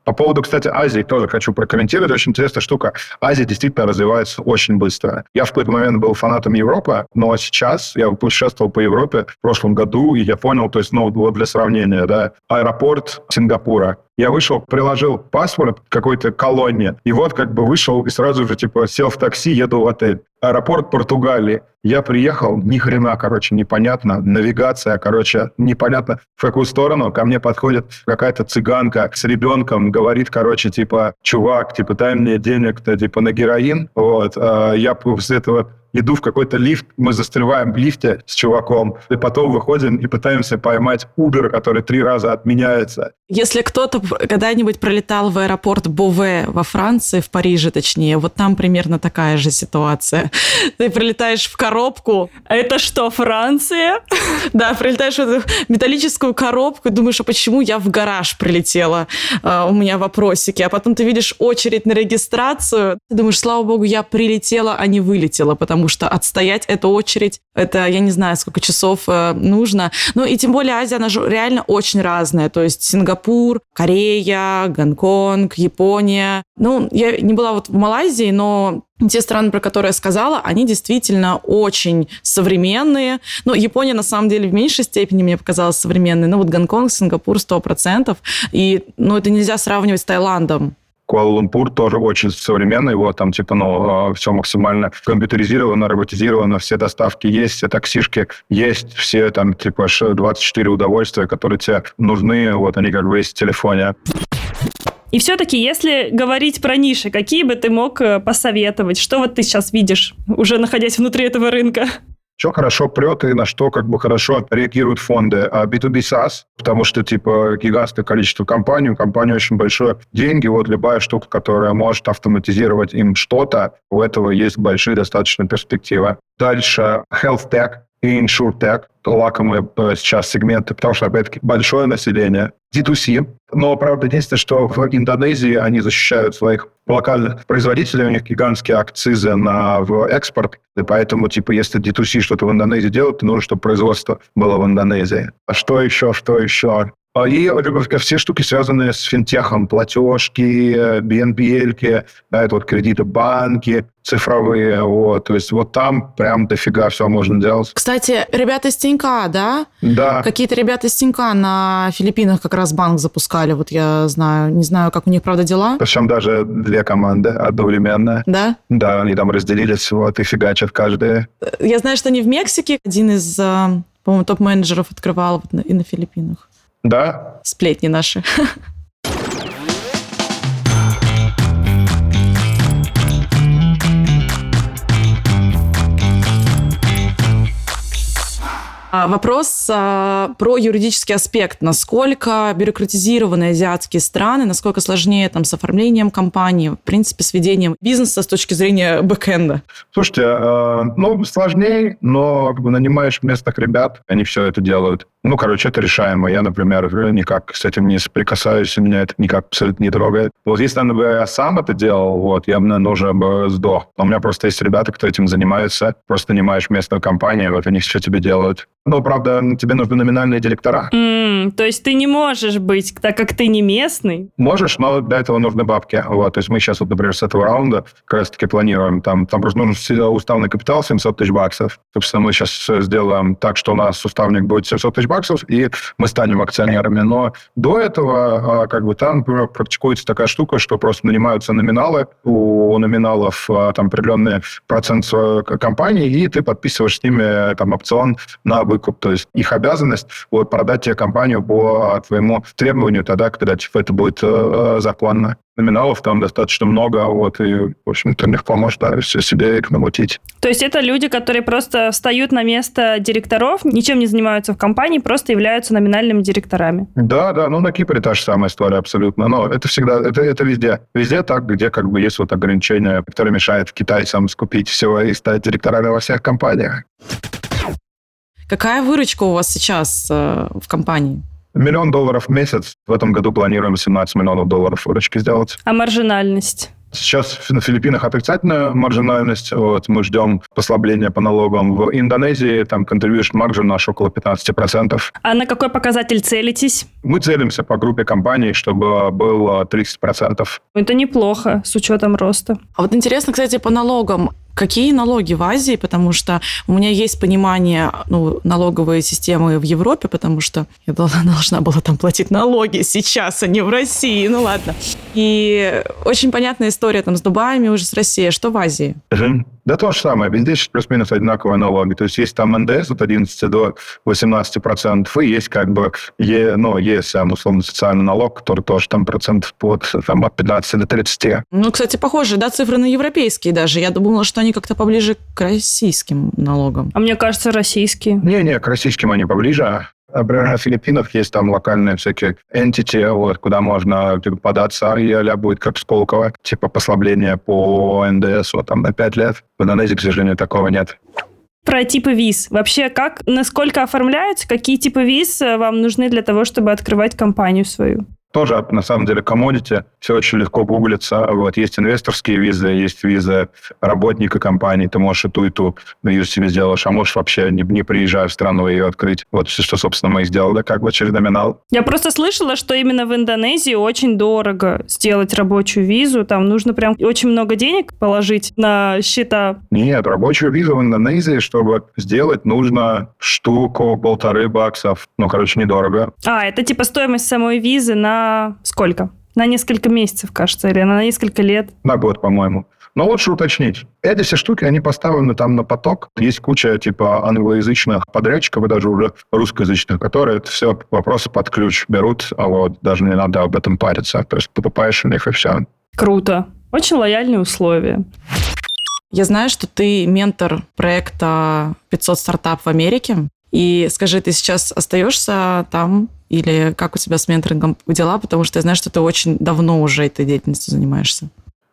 Speaker 1: По поводу, кстати, Азии тоже хочу прокомментировать. Очень интересная штука. Азия действительно развивается очень быстро. Я в какой-то момент был фанатом Европы, но сейчас я путешествовал по Европе в прошлом году, и я понял, то есть, ну, вот для сравнения, да, аэропорт Сингапура, я вышел, приложил паспорт какой-то колонии, и вот как бы вышел и сразу же, типа, сел в такси, еду в отель. Аэропорт Португалии. Я приехал, ни хрена, короче, непонятно. Навигация, короче, непонятно в какую сторону. Ко мне подходит какая-то цыганка с ребенком, говорит, короче, типа, чувак, типа, дай мне денег-то, типа, на героин. Вот. А я после этого иду в какой-то лифт, мы застреваем в лифте с чуваком, и потом выходим и пытаемся поймать Uber, который три раза отменяется.
Speaker 3: Если кто-то когда-нибудь пролетал в аэропорт Бове во Франции, в Париже точнее, вот там примерно такая же ситуация. [LAUGHS] Ты прилетаешь в коробку.
Speaker 2: Это что, Франция? [LAUGHS]
Speaker 3: Да, прилетаешь в эту металлическую коробку и думаешь, а почему я в гараж прилетела? Uh, у меня вопросики. А потом ты видишь очередь на регистрацию. Ты думаешь, слава богу, я прилетела, а не вылетела, потому что отстоять эту очередь, это я не знаю, сколько часов э, нужно. Ну и тем более Азия, она же реально очень разная. То есть Сингапур, Корея, Гонконг, Япония. Ну, я не была вот в Малайзии, но те страны, про которые я сказала, они действительно очень современные. Ну, Япония, на самом деле, в меньшей степени мне показалась современной. Ну, вот Гонконг, Сингапур 100%. И, ну, это нельзя сравнивать с Таиландом.
Speaker 1: Куала-Лумпур тоже очень современный, вот там типа, ну, а, все максимально компьютеризировано, роботизировано, все доставки есть, все таксишки есть, все там типа 24 удовольствия, которые тебе нужны, вот они как бы есть в телефоне.
Speaker 2: И все-таки, если говорить про ниши, какие бы ты мог э, посоветовать? Что вот ты сейчас видишь, уже находясь внутри этого рынка?
Speaker 1: Что хорошо прет и на что как бы хорошо реагируют фонды. А B2B SaaS, потому что, типа, гигантское количество компаний, у компании очень большое деньги, вот любая штука, которая может автоматизировать им что-то, у этого есть большие достаточно перспективы. Дальше health tech, и InsurTech, лакомые э, сейчас сегменты, потому что, опять-таки, большое население. D2C. Но, правда, единственное, что в Индонезии они защищают своих локальных производителей, у них гигантские акцизы на в экспорт, и поэтому, типа, если D2C что-то в Индонезии делают, то нужно, чтобы производство было в Индонезии. А что еще, что еще? А, и все штуки, связанные с финтехом, платежки, BNPL, да, это вот кредиты банки, цифровые, вот, то есть вот там прям дофига все можно делать.
Speaker 3: Кстати, ребята из Тинька, да?
Speaker 1: Да.
Speaker 3: Какие-то ребята из Тинька на Филиппинах как раз банк запускали, вот я знаю, не знаю, как у них, правда, дела.
Speaker 1: Причем даже две команды одновременно.
Speaker 3: Да?
Speaker 1: Да, они там разделились, вот, и фигачат каждая.
Speaker 3: Я знаю, что они в Мексике, один из, э, по-моему, топ-менеджеров открывал и на Филиппинах.
Speaker 1: Да.
Speaker 3: Сплетни наши. А, вопрос а, про юридический аспект. Насколько бюрократизированы азиатские страны, насколько сложнее там с оформлением компании, в принципе, с ведением бизнеса с точки зрения бэкэнда?
Speaker 1: Слушайте, э, ну, сложнее, но как бы, нанимаешь местных ребят, они все это делают. Ну, короче, это решаемо. Я, например, никак с этим не соприкасаюсь, меня это никак абсолютно не трогает. Вот если, например, я сам это делал, вот, я, наверное, уже бы сдох. Но у меня просто есть ребята, кто этим занимаются. Просто нанимаешь местную компанию, вот они все тебе делают. Но, правда, тебе нужны номинальные директора.
Speaker 2: Mm, то есть ты не можешь быть, так как ты не местный?
Speaker 1: Можешь, но для этого нужны бабки. Вот, то есть мы сейчас, вот, например, с этого раунда как раз-таки планируем. Там, там просто нужен уставный капитал 700 тысяч баксов. Собственно, мы сейчас сделаем так, что у нас уставник будет 700 тысяч баксов, и мы станем акционерами. Но до этого а, как бы там практикуется такая штука, что просто нанимаются номиналы. У номиналов а, там определенный процент компании, и ты подписываешь с ними там опцион на выкуп. То есть их обязанность вот, продать тебе компанию по твоему требованию тогда, когда типа, это будет э, законно. Номиналов там достаточно много, вот, и, в общем-то, легко можно все себе их намутить.
Speaker 2: То есть это люди, которые просто встают на место директоров, ничем не занимаются в компании, просто являются номинальными директорами.
Speaker 1: Да, да, ну на Кипре та же самая история абсолютно, но это всегда, это, это везде. Везде так, где как бы есть вот ограничения, которые мешают китайцам скупить все и стать директорами во всех компаниях.
Speaker 3: Какая выручка у вас сейчас э, в компании?
Speaker 1: Миллион долларов в месяц. В этом году планируем 17 миллионов долларов выручки сделать.
Speaker 2: А маржинальность?
Speaker 1: Сейчас на Филиппинах отрицательная маржинальность. Вот, мы ждем послабления по налогам. В Индонезии там contribution margin наш около 15%.
Speaker 2: А на какой показатель целитесь?
Speaker 1: Мы целимся по группе компаний, чтобы было 30%.
Speaker 2: Это неплохо с учетом роста.
Speaker 3: А вот интересно, кстати, по налогам. Какие налоги в Азии? Потому что у меня есть понимание ну, налоговой системы в Европе, потому что я [LAUGHS] должна была там платить налоги сейчас, а не в России. Ну ладно. И очень понятная история там с Дубаями уже с Россией. Что в Азии?
Speaker 1: Да то же самое. Везде плюс-минус одинаковые налоги. То есть есть там НДС от 11 до 18 процентов, и есть как бы, е, ну, есть сам условно социальный налог, который тоже там процентов под, там, от 15 до 30.
Speaker 3: Ну, кстати, похожие, да, цифры на европейские даже. Я думала, что они как-то поближе к российским налогам.
Speaker 2: А мне кажется, российские.
Speaker 1: Не-не, к российским они поближе. Например, на Филиппинах есть там локальные всякие entity, вот, куда можно типа, податься, а будет как Сколково, типа послабление по НДС вот, там, на 5 лет. В Индонезии, к сожалению, такого нет.
Speaker 2: Про типы виз. Вообще, как, насколько оформляются, какие типы виз э, вам нужны для того, чтобы открывать компанию свою?
Speaker 1: Тоже, на самом деле, комодити. Все очень легко гуглится. Вот, есть инвесторские визы, есть визы работника компании. Ты можешь и ту, и ту визу себе сделаешь, а можешь вообще не, не приезжая в страну ее открыть. Вот все, что, собственно, мы и сделали, как бы через номинал.
Speaker 2: Я просто слышала, что именно в Индонезии очень дорого сделать рабочую визу. Там нужно прям очень много денег положить на счета.
Speaker 1: Нет, рабочую визу в Индонезии, чтобы сделать, нужно штуку полторы баксов. Ну, короче, недорого.
Speaker 2: А, это типа стоимость самой визы на сколько? На несколько месяцев, кажется, или на несколько лет?
Speaker 1: На год, по-моему. Но лучше уточнить. Эти все штуки, они поставлены там на поток. Есть куча типа англоязычных подрядчиков и даже уже русскоязычных, которые это все вопросы под ключ берут, а вот даже не надо об этом париться. То есть покупаешь у них и все.
Speaker 2: Круто. Очень лояльные условия.
Speaker 3: Я знаю, что ты ментор проекта 500 стартап в Америке. И скажи, ты сейчас остаешься там или как у тебя с менторингом дела? Потому что я знаю, что ты очень давно уже этой деятельностью занимаешься.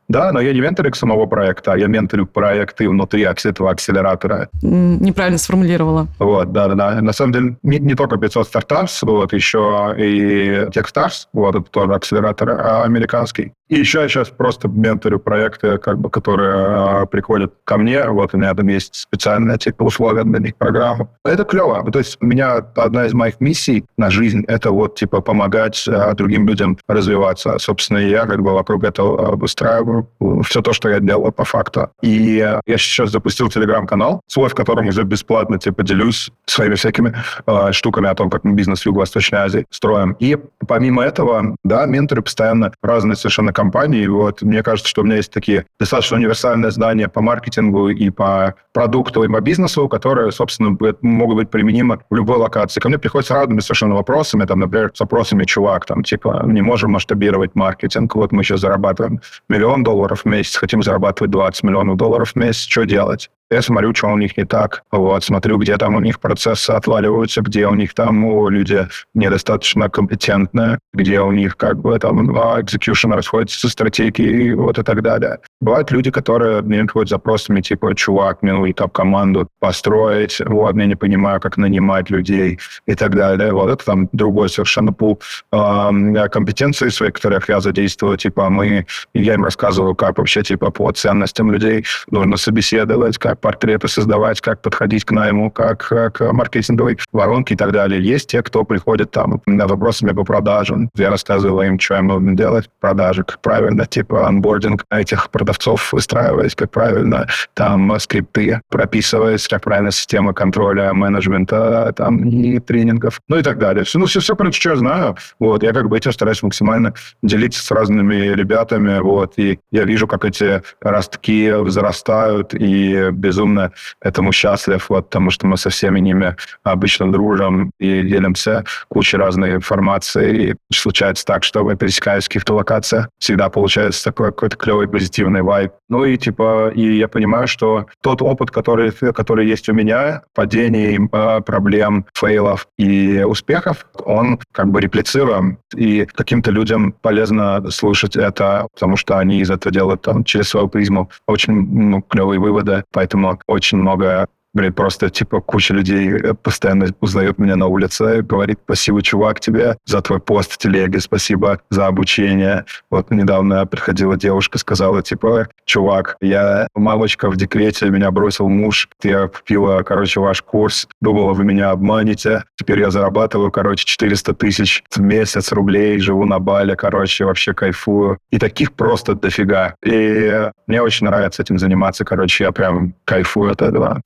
Speaker 1: Да, но я не менторик самого проекта, а я менторю проекты внутри этого акселератора.
Speaker 3: Неправильно сформулировала.
Speaker 1: Вот, да-да-да. На самом деле, не, не только 500 стартапс, вот, еще и Techstars, вот, это тоже акселератор а, американский. И еще я сейчас просто менторю проекты, как бы, которые а, приходят ко мне, вот, у меня там есть специальная, типа, условия для них программа. Это клево. То есть у меня одна из моих миссий на жизнь — это вот, типа, помогать а, другим людям развиваться. Собственно, я как бы вокруг этого выстраиваю все то, что я делал по факту. И я сейчас запустил телеграм-канал, свой, в котором уже бесплатно типа делюсь своими всякими э, штуками о том, как мы бизнес в Юго-Восточной Азии строим. И помимо этого, да, менторы постоянно разные совершенно компании. Вот мне кажется, что у меня есть такие достаточно универсальные знания по маркетингу и по продукту, и по бизнесу, которые, собственно, могут быть применимы в любой локации. Ко мне приходят с разными совершенно вопросами, там, например, с вопросами, чувак, там, типа, не можем масштабировать маркетинг, вот мы сейчас зарабатываем миллион долларов в месяц, хотим зарабатывать 20 миллионов долларов в месяц, что делать? Я смотрю, что у них не так. Вот, смотрю, где там у них процессы отваливаются, где у них там о, люди недостаточно компетентные, где у них как бы там execution расходится со стратегией вот и так далее. Бывают люди, которые мне приходят с запросами типа, чувак, мне нужно как команду построить, вот, я не понимаю, как нанимать людей и так далее. Вот это там другой совершенно пул э, компетенций своих, которых я задействую. Типа мы, я им рассказываю, как вообще типа по ценностям людей нужно собеседовать, как портреты создавать, как подходить к найму, как к маркетинговой воронке и так далее. Есть те, кто приходит там на вопросами по продажам. Я рассказываю им, что им нужно делать продажи, как правильно, типа анбординг этих продавцов выстраивать, как правильно там скрипты прописывать, как правильно система контроля, менеджмента там и тренингов, ну и так далее. Все, ну, все, все, короче, что я знаю. Вот, я как бы этим стараюсь максимально делиться с разными ребятами, вот, и я вижу, как эти ростки взрастают, и без безумно этому счастлив, вот, потому что мы со всеми ними обычно дружим и делимся кучей разной информации. И случается так, что мы пересекаемся в каких-то локациях. Всегда получается такой какой-то клевый позитивный вайб. Ну и типа, и я понимаю, что тот опыт, который, который есть у меня, падений, а, проблем, фейлов и успехов, он как бы реплицируем. И каким-то людям полезно слушать это, потому что они из этого делают там, через свою призму очень ну, клевые выводы. Поэтому очень много Блин, просто, типа, куча людей э, постоянно узнают меня на улице, говорит, спасибо, чувак, тебе за твой пост в телеге, спасибо за обучение. Вот недавно приходила девушка, сказала, типа, чувак, я мамочка в декрете, меня бросил муж, я купила, короче, ваш курс, думала, вы меня обманете, теперь я зарабатываю, короче, 400 тысяч в месяц рублей, живу на Бале, короче, вообще кайфую. И таких просто дофига. И мне очень нравится этим заниматься, короче, я прям кайфую от этого.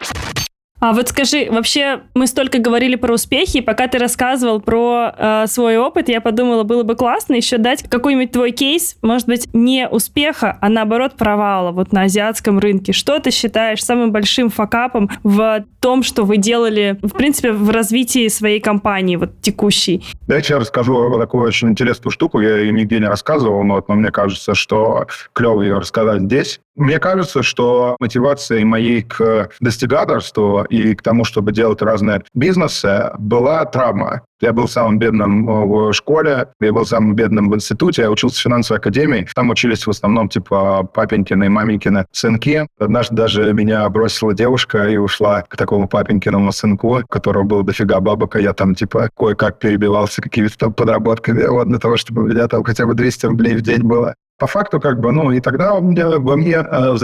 Speaker 2: А вот скажи, вообще мы столько говорили про успехи, и пока ты рассказывал про э, свой опыт, я подумала, было бы классно еще дать какой-нибудь твой кейс, может быть, не успеха, а наоборот провала вот на азиатском рынке. Что ты считаешь самым большим факапом в том, что вы делали, в принципе, в развитии своей компании, вот текущей?
Speaker 1: Дайте я расскажу такую очень интересную штуку, я ее нигде не рассказывал, но, вот, но мне кажется, что клево ее рассказать здесь. Мне кажется, что мотивацией моей к достигаторству и к тому, чтобы делать разные бизнесы, была травма. Я был самым бедным э, в школе, я был самым бедным в институте, я учился в финансовой академии. Там учились в основном типа папенькины и маменькины сынки. Однажды даже меня бросила девушка и ушла к такому папенькиному сынку, у которого было дофига бабок, а я там типа кое-как перебивался какими-то там подработками вот, для того, чтобы у меня там хотя бы 200 рублей в день было. По факту, как бы, ну, и тогда у меня, во мне э,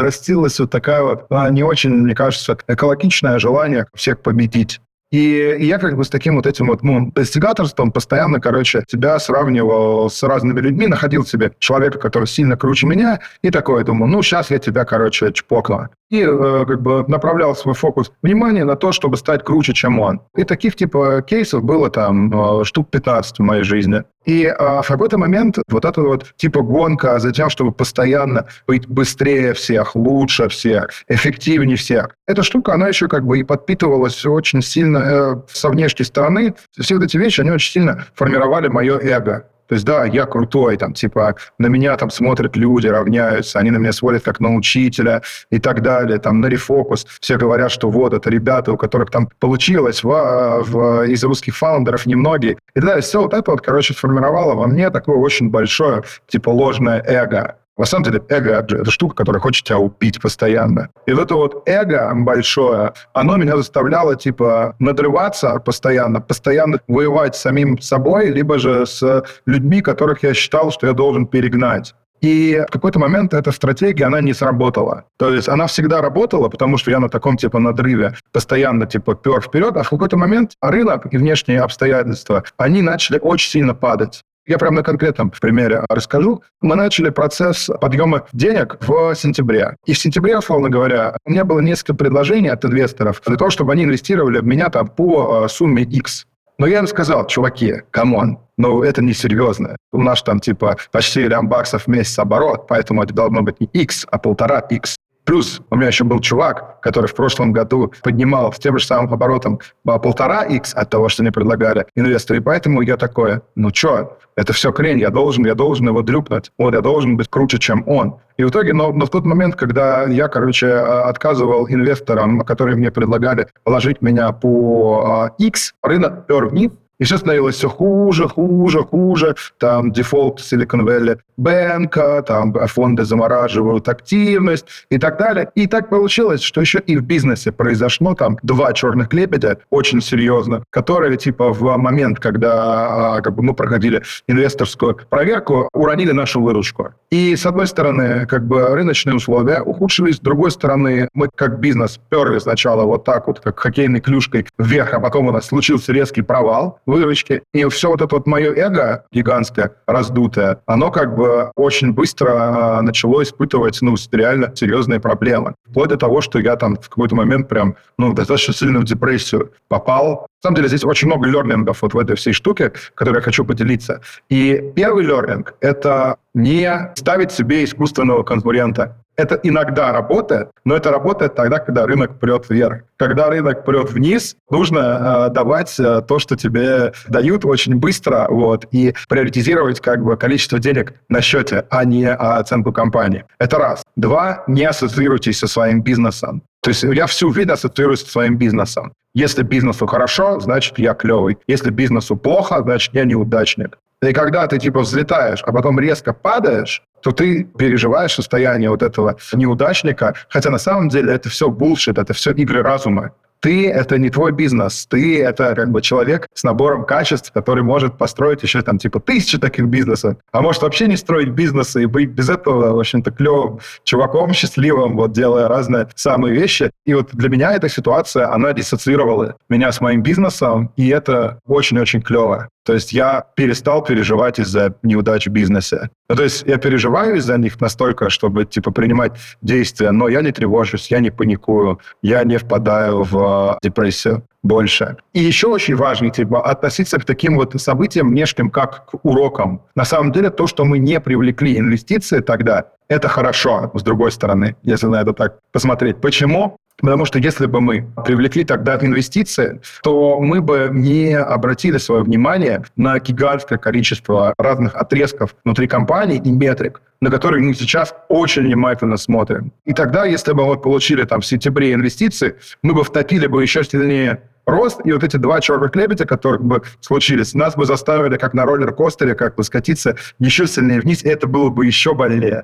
Speaker 1: вот такая вот, э, не очень, мне кажется, экологичное желание всех победить. И, я как бы с таким вот этим вот ну, достигаторством постоянно, короче, себя сравнивал с разными людьми, находил себе человека, который сильно круче меня, и такое думал, ну, сейчас я тебя, короче, чпокну. И э, как бы направлял свой фокус внимания на то, чтобы стать круче, чем он. И таких типа кейсов было там э, штук 15 в моей жизни. И э, в какой-то момент вот эта вот типа гонка за тем, чтобы постоянно быть быстрее всех, лучше всех, эффективнее всех, эта штука, она еще как бы и подпитывалась очень сильно э, со внешней стороны. Все вот эти вещи, они очень сильно формировали мое эго. То есть, да, я крутой, там, типа, на меня там смотрят люди, равняются, они на меня смотрят как на учителя и так далее, там, на рефокус. Все говорят, что вот, это ребята, у которых там получилось в, в, из русских фаундеров немногие. И да, все вот это вот, короче, сформировало во мне такое очень большое, типа, ложное эго. На самом деле эго – это штука, которая хочет тебя убить постоянно. И вот это вот эго большое, оно меня заставляло, типа, надрываться постоянно, постоянно воевать с самим собой, либо же с людьми, которых я считал, что я должен перегнать. И в какой-то момент эта стратегия, она не сработала. То есть она всегда работала, потому что я на таком типа надрыве постоянно типа пер вперед, а в какой-то момент рынок и внешние обстоятельства, они начали очень сильно падать. Я прямо на конкретном примере расскажу. Мы начали процесс подъема денег в сентябре. И в сентябре, условно говоря, у меня было несколько предложений от инвесторов для того, чтобы они инвестировали в меня там по э, сумме X. Но я им сказал, чуваки, come on, но это не серьезно. У нас там типа почти лям баксов в месяц оборот, поэтому это должно быть не X, а полтора X. Плюс у меня еще был чувак, который в прошлом году поднимал с тем же самым оборотом полтора x от того, что мне предлагали инвесторы. И поэтому я такой, ну что, это все хрень, я должен, я должен его дрюкнуть. Вот, я должен быть круче, чем он. И в итоге, но, но в тот момент, когда я, короче, а, отказывал инвесторам, которые мне предлагали положить меня по X, рынок пер вниз, и все становилось все хуже, хуже, хуже. Там дефолт Silicon Valley Bank, там фонды замораживают активность и так далее. И так получилось, что еще и в бизнесе произошло там два черных лебедя, очень серьезно, которые типа в момент, когда а, как бы мы проходили инвесторскую проверку, уронили нашу выручку. И с одной стороны, как бы рыночные условия ухудшились, с другой стороны, мы как бизнес перли сначала вот так вот, как хоккейной клюшкой вверх, а потом у нас случился резкий провал выручки. И все вот это вот мое эго гигантское, раздутое, оно как бы очень быстро а, начало испытывать, ну, реально серьезные проблемы. Вплоть до того, что я там в какой-то момент прям, ну, достаточно сильно в депрессию попал, На самом деле здесь очень много лернингов вот в этой всей штуке, которые я хочу поделиться. И первый лернинг – это не ставить себе искусственного конкурента. Это иногда работает, но это работает тогда, когда рынок прет вверх. Когда рынок прет вниз, нужно э, давать э, то, что тебе дают очень быстро, вот, и приоритизировать как бы количество денег на счете, а не оценку компании. Это раз. Два, не ассоциируйтесь со своим бизнесом. То есть я всю жизнь ассоциируюсь со своим бизнесом. Если бизнесу хорошо, значит, я клевый. Если бизнесу плохо, значит, я неудачник. И когда ты типа взлетаешь, а потом резко падаешь, то ты переживаешь состояние вот этого неудачника, хотя на самом деле это все булшит, это все игры разума. Ты — это не твой бизнес, ты — это как бы человек с набором качеств, который может построить еще там типа тысячи таких бизнесов, а может вообще не строить бизнесы и быть без этого, в общем-то, клевым чуваком, [LAUGHS] счастливым, вот делая разные самые вещи. И вот для меня эта ситуация, она диссоциировала меня с моим бизнесом, и это очень-очень клево. То есть я перестал переживать из-за неудач в бизнесе. Ну, то есть я переживаю из-за них настолько, чтобы, типа, принимать действия, но я не тревожусь, я не паникую, я не впадаю в депрессию больше. И еще очень важно, типа, относиться к таким вот событиям внешним, как к урокам. На самом деле, то, что мы не привлекли инвестиции тогда, это хорошо, с другой стороны, если на это так посмотреть. Почему? Потому что если бы мы привлекли тогда инвестиции, то мы бы не обратили свое внимание на гигантское количество разных отрезков внутри компании и метрик, на которые мы сейчас очень внимательно смотрим. И тогда, если бы мы получили там в сентябре инвестиции, мы бы втопили бы еще сильнее рост, и вот эти два черных лебедя, которые бы случились, нас бы заставили, как на роллер-костере, как бы скатиться еще сильнее вниз, и это было бы еще больнее.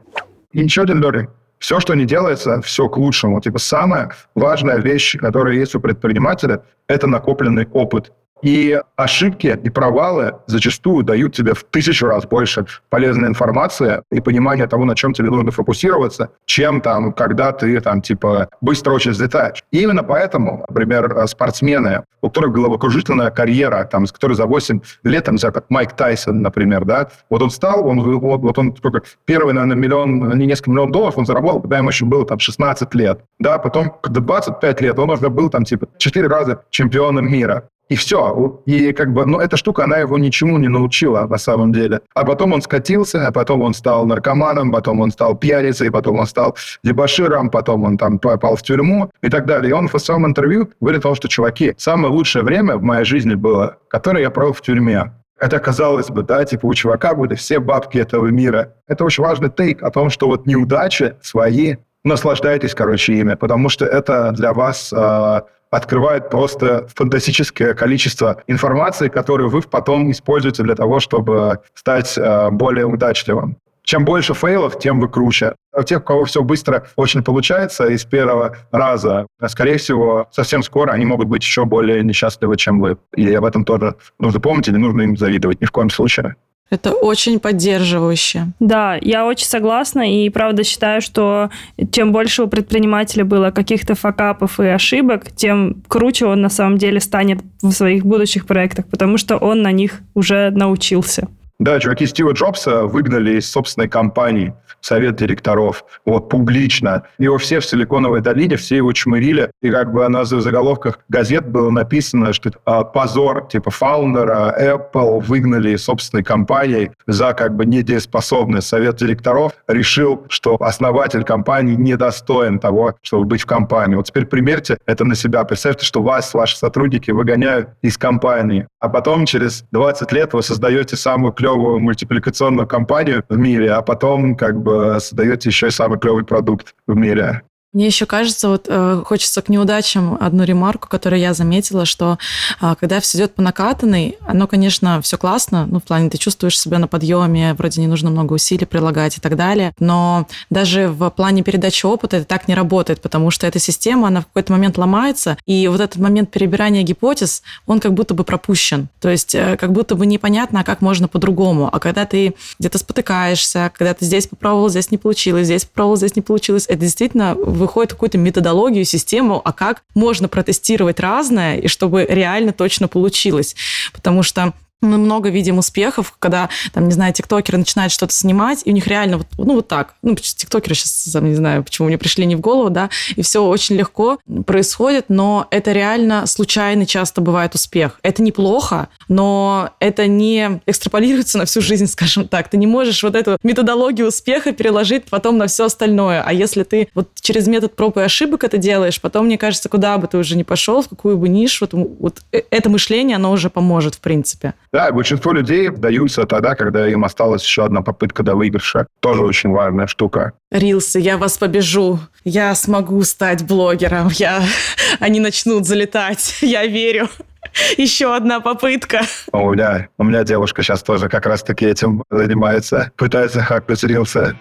Speaker 1: И еще один learning все, что не делается, все к лучшему. Типа самая важная вещь, которая есть у предпринимателя, это накопленный опыт. И ошибки и провалы зачастую дают тебе в тысячу раз больше полезной информации и понимания того, на чем тебе нужно фокусироваться, чем там, когда ты там типа быстро очень взлетаешь. И именно поэтому, например, спортсмены, у которых головокружительная карьера, там, с которой за 8 лет, там, как Майк Тайсон, например, да, вот он стал, он, вот, вот он только первый, наверное, миллион, не несколько миллионов долларов он заработал, когда ему еще было там 16 лет, да, потом до 25 лет он уже был там типа 4 раза чемпионом мира. И все. И как бы, ну, эта штука, она его ничему не научила на самом деле. А потом он скатился, а потом он стал наркоманом, потом он стал пьяницей, потом он стал дебаширом, потом он там попал в тюрьму и так далее. И он в своем интервью говорит о том, что, чуваки, самое лучшее время в моей жизни было, которое я провел в тюрьме. Это казалось бы, да, типа у чувака были все бабки этого мира. Это очень важный тейк о том, что вот неудачи свои, наслаждайтесь, короче, ими, потому что это для вас э, открывает просто фантастическое количество информации, которую вы потом используете для того, чтобы стать э, более удачливым. Чем больше фейлов, тем вы круче. А у тех, у кого все быстро очень получается из первого раза, скорее всего, совсем скоро они могут быть еще более несчастливы, чем вы. И об этом тоже нужно помнить, или нужно им завидовать. Ни в коем случае.
Speaker 3: Это очень поддерживающе.
Speaker 2: Да, я очень согласна и правда считаю, что чем больше у предпринимателя было каких-то факапов и ошибок, тем круче он на самом деле станет в своих будущих проектах, потому что он на них уже научился.
Speaker 1: Да, чуваки Стива Джобса выгнали из собственной компании совет директоров, вот, публично. Его все в Силиконовой долине, все его чмырили, и как бы на заголовках газет было написано, что а, позор, типа, фаундера Apple выгнали из собственной компании за как бы недееспособность. Совет директоров решил, что основатель компании недостоин того, чтобы быть в компании. Вот теперь примерьте это на себя. Представьте, что вас, ваши сотрудники выгоняют из компании, а потом через 20 лет вы создаете самую клевую мультипликационную компанию в мире, а потом как бы создаете еще и самый клевый продукт в мире.
Speaker 3: Мне еще кажется, вот э, хочется к неудачам одну ремарку, которую я заметила, что э, когда все идет по накатанной, оно, конечно, все классно, ну, в плане ты чувствуешь себя на подъеме, вроде не нужно много усилий прилагать и так далее, но даже в плане передачи опыта это так не работает, потому что эта система, она в какой-то момент ломается, и вот этот момент перебирания гипотез, он как будто бы пропущен, то есть э, как будто бы непонятно, а как можно по-другому, а когда ты где-то спотыкаешься, когда ты здесь попробовал, здесь не получилось, здесь попробовал, здесь не получилось, это действительно выходит какую-то методологию, систему, а как можно протестировать разное, и чтобы реально точно получилось. Потому что Мы много видим успехов, когда, там, не знаю, тиктокеры начинают что-то снимать, и у них реально, вот, ну, вот так. Ну, тиктокеры сейчас, там, не знаю, почему мне пришли не в голову, да, и все очень легко происходит, но это реально случайный часто бывает успех. Это неплохо, но это не экстраполируется на всю жизнь, [LAUGHS] скажем так. Ты не можешь вот эту методологию успеха переложить потом на все остальное. А если ты вот через метод проб и ошибок это делаешь, потом, мне кажется, куда бы ты уже не пошел, в какую бы нишу, вот, вот э, это мышление, оно уже поможет, в принципе.
Speaker 1: Да, большинство людей даются тогда, когда им осталась еще одна попытка до выигрыша. Тоже очень важная штука.
Speaker 3: Рилсы, я вас побежу. Я смогу стать блогером. Я... [LAUGHS] Они начнут залетать. [LAUGHS] Я верю. [LAUGHS] Еще одна попытка.
Speaker 1: У меня, у меня девушка сейчас тоже как раз-таки этим занимается. Пытается хакнуть рилсы.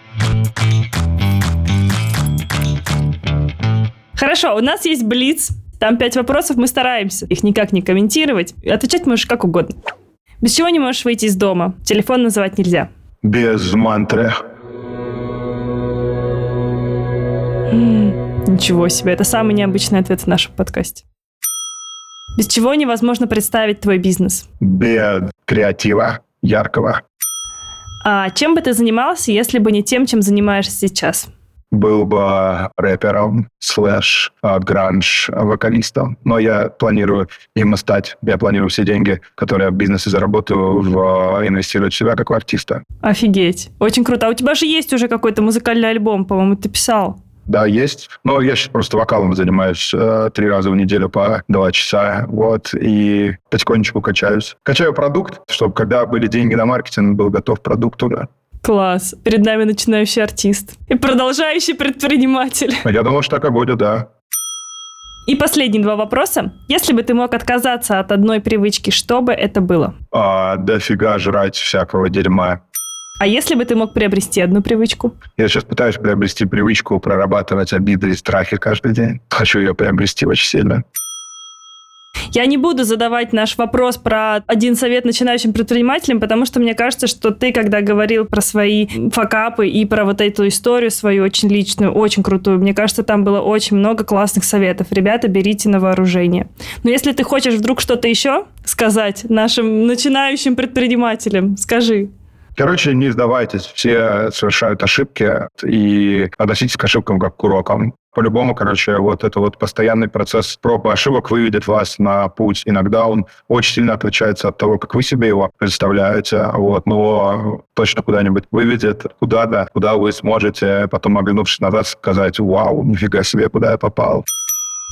Speaker 2: Хорошо, у нас есть Блиц. Там пять вопросов, мы стараемся их никак не комментировать. Отвечать можешь как угодно. Без чего не можешь выйти из дома? Телефон называть нельзя.
Speaker 1: Без мантры.
Speaker 2: Ничего себе, это самый необычный ответ в нашем подкасте. Без чего невозможно представить твой бизнес?
Speaker 1: Без креатива яркого.
Speaker 2: А чем бы ты занимался, если бы не тем, чем занимаешься сейчас?
Speaker 1: Был бы рэпером слэш а, гранж вокалистом. Но я планирую им стать. Я планирую все деньги, которые я в бизнесе заработаю, в, а, инвестировать в себя как в артиста.
Speaker 2: Офигеть. Очень круто. А у тебя же есть уже какой-то музыкальный альбом, по-моему, ты писал.
Speaker 1: Да, есть. Но я сейчас просто вокалом занимаюсь э, три раза в неделю по два часа. Вот. И потихонечку качаюсь. Качаю продукт, чтобы когда были деньги на маркетинг, был готов продукт уже.
Speaker 2: Класс. Перед нами начинающий артист. И продолжающий предприниматель.
Speaker 1: Я думал, что так и будет, да.
Speaker 2: И последние два вопроса. Если бы ты мог отказаться от одной привычки, что бы это было?
Speaker 1: А, дофига жрать всякого дерьма.
Speaker 2: А если бы ты мог приобрести одну привычку?
Speaker 1: Я сейчас пытаюсь приобрести привычку прорабатывать обиды и страхи каждый день. Хочу ее приобрести очень сильно.
Speaker 2: Я не буду задавать наш вопрос про один совет начинающим предпринимателям, потому что мне кажется, что ты, когда говорил про свои факапы и про вот эту историю свою очень личную, очень крутую, мне кажется, там было очень много классных советов. Ребята, берите на вооружение. Но если ты хочешь вдруг что-то еще сказать нашим начинающим предпринимателям, скажи.
Speaker 1: Короче, не сдавайтесь, все совершают ошибки и относитесь к ошибкам как к урокам. По-любому, короче, вот это вот постоянный процесс проб и ошибок выведет вас на путь. Иногда он очень сильно отличается от того, как вы себе его представляете, вот, но точно куда-нибудь выведет куда-то, куда вы сможете потом, оглянувшись назад, сказать, вау, нифига себе, куда я попал.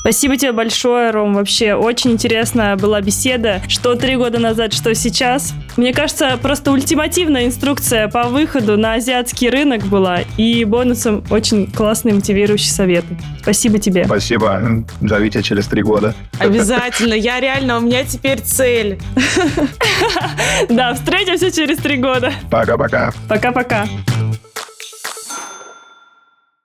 Speaker 2: Спасибо тебе большое, Ром. Вообще очень интересная была беседа. Что три года назад, что сейчас. Мне кажется, просто ультимативная инструкция по выходу на азиатский рынок была. И бонусом очень классные мотивирующие советы. Спасибо тебе.
Speaker 1: Спасибо. Зовите через три года.
Speaker 3: Обязательно. Я реально, у меня теперь цель. [LAUGHS]
Speaker 2: Да, встретимся через три года.
Speaker 1: Пока-пока.
Speaker 2: Пока-пока.